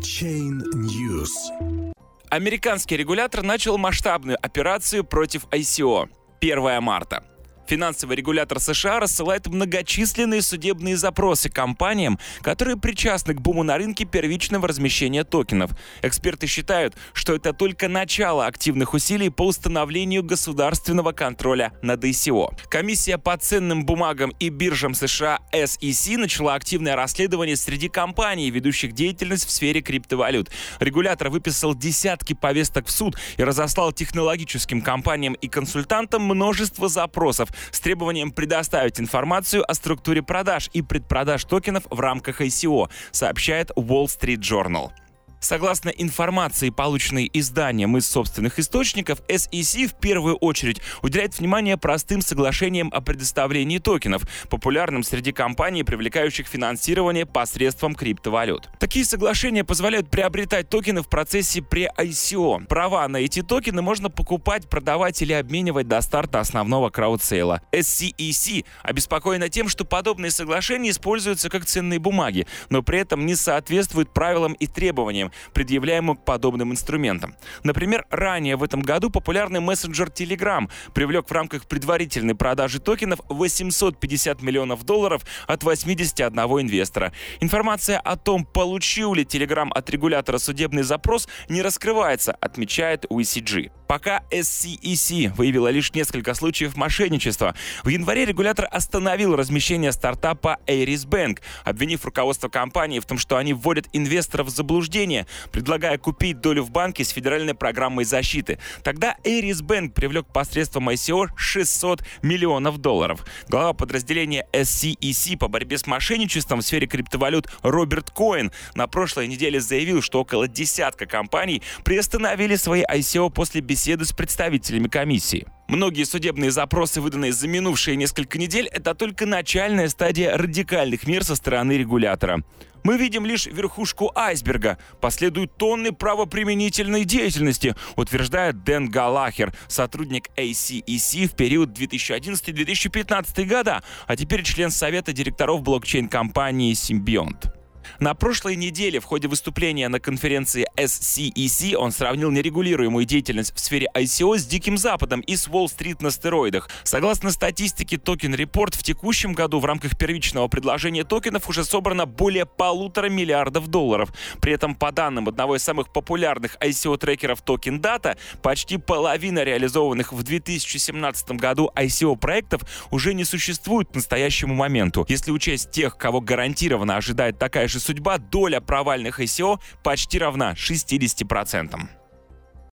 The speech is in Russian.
Chain News. Американский регулятор начал масштабную операцию против ICO. 1 марта. Финансовый регулятор США рассылает многочисленные судебные запросы компаниям, которые причастны к буму на рынке первичного размещения токенов. Эксперты считают, что это только начало активных усилий по установлению государственного контроля над ICO. Комиссия по ценным бумагам и биржам США SEC начала активное расследование среди компаний, ведущих деятельность в сфере криптовалют. Регулятор выписал десятки повесток в суд и разослал технологическим компаниям и консультантам множество запросов, с требованием предоставить информацию о структуре продаж и предпродаж токенов в рамках ICO, сообщает Wall Street Journal. Согласно информации, полученной изданием из собственных источников, SEC в первую очередь уделяет внимание простым соглашениям о предоставлении токенов, популярным среди компаний, привлекающих финансирование посредством криптовалют. Такие соглашения позволяют приобретать токены в процессе pre-ICO. Права на эти токены можно покупать, продавать или обменивать до старта основного краудсейла. SCEC обеспокоена тем, что подобные соглашения используются как ценные бумаги, но при этом не соответствуют правилам и требованиям, предъявляемым к подобным инструментам. Например, ранее в этом году популярный мессенджер Telegram привлек в рамках предварительной продажи токенов 850 миллионов долларов от 81 инвестора. Информация о том, получил ли Telegram от регулятора судебный запрос, не раскрывается, отмечает UECG. Пока SCEC выявила лишь несколько случаев мошенничества, в январе регулятор остановил размещение стартапа Ares Bank, обвинив руководство компании в том, что они вводят инвесторов в заблуждение, предлагая купить долю в банке с федеральной программой защиты. Тогда Ares Bank привлек посредством ICO 600 миллионов долларов. Глава подразделения SCEC по борьбе с мошенничеством в сфере криптовалют Роберт Коэн на прошлой неделе заявил, что около десятка компаний приостановили свои ICO после беседы с представителями комиссии. Многие судебные запросы, выданные за минувшие несколько недель, это только начальная стадия радикальных мер со стороны регулятора. Мы видим лишь верхушку айсберга. Последуют тонны правоприменительной деятельности, утверждает Дэн Галахер, сотрудник ACEC в период 2011-2015 года, а теперь член совета директоров блокчейн-компании Symbiont. На прошлой неделе в ходе выступления на конференции SCEC он сравнил нерегулируемую деятельность в сфере ICO с Диким Западом и с Уолл-стрит на стероидах. Согласно статистике Token Report, в текущем году в рамках первичного предложения токенов уже собрано более полутора миллиардов долларов. При этом, по данным одного из самых популярных ICO-трекеров Token Data, почти половина реализованных в 2017 году ICO-проектов уже не существует к настоящему моменту. Если учесть тех, кого гарантированно ожидает такая же же судьба, доля провальных ICO почти равна 60%.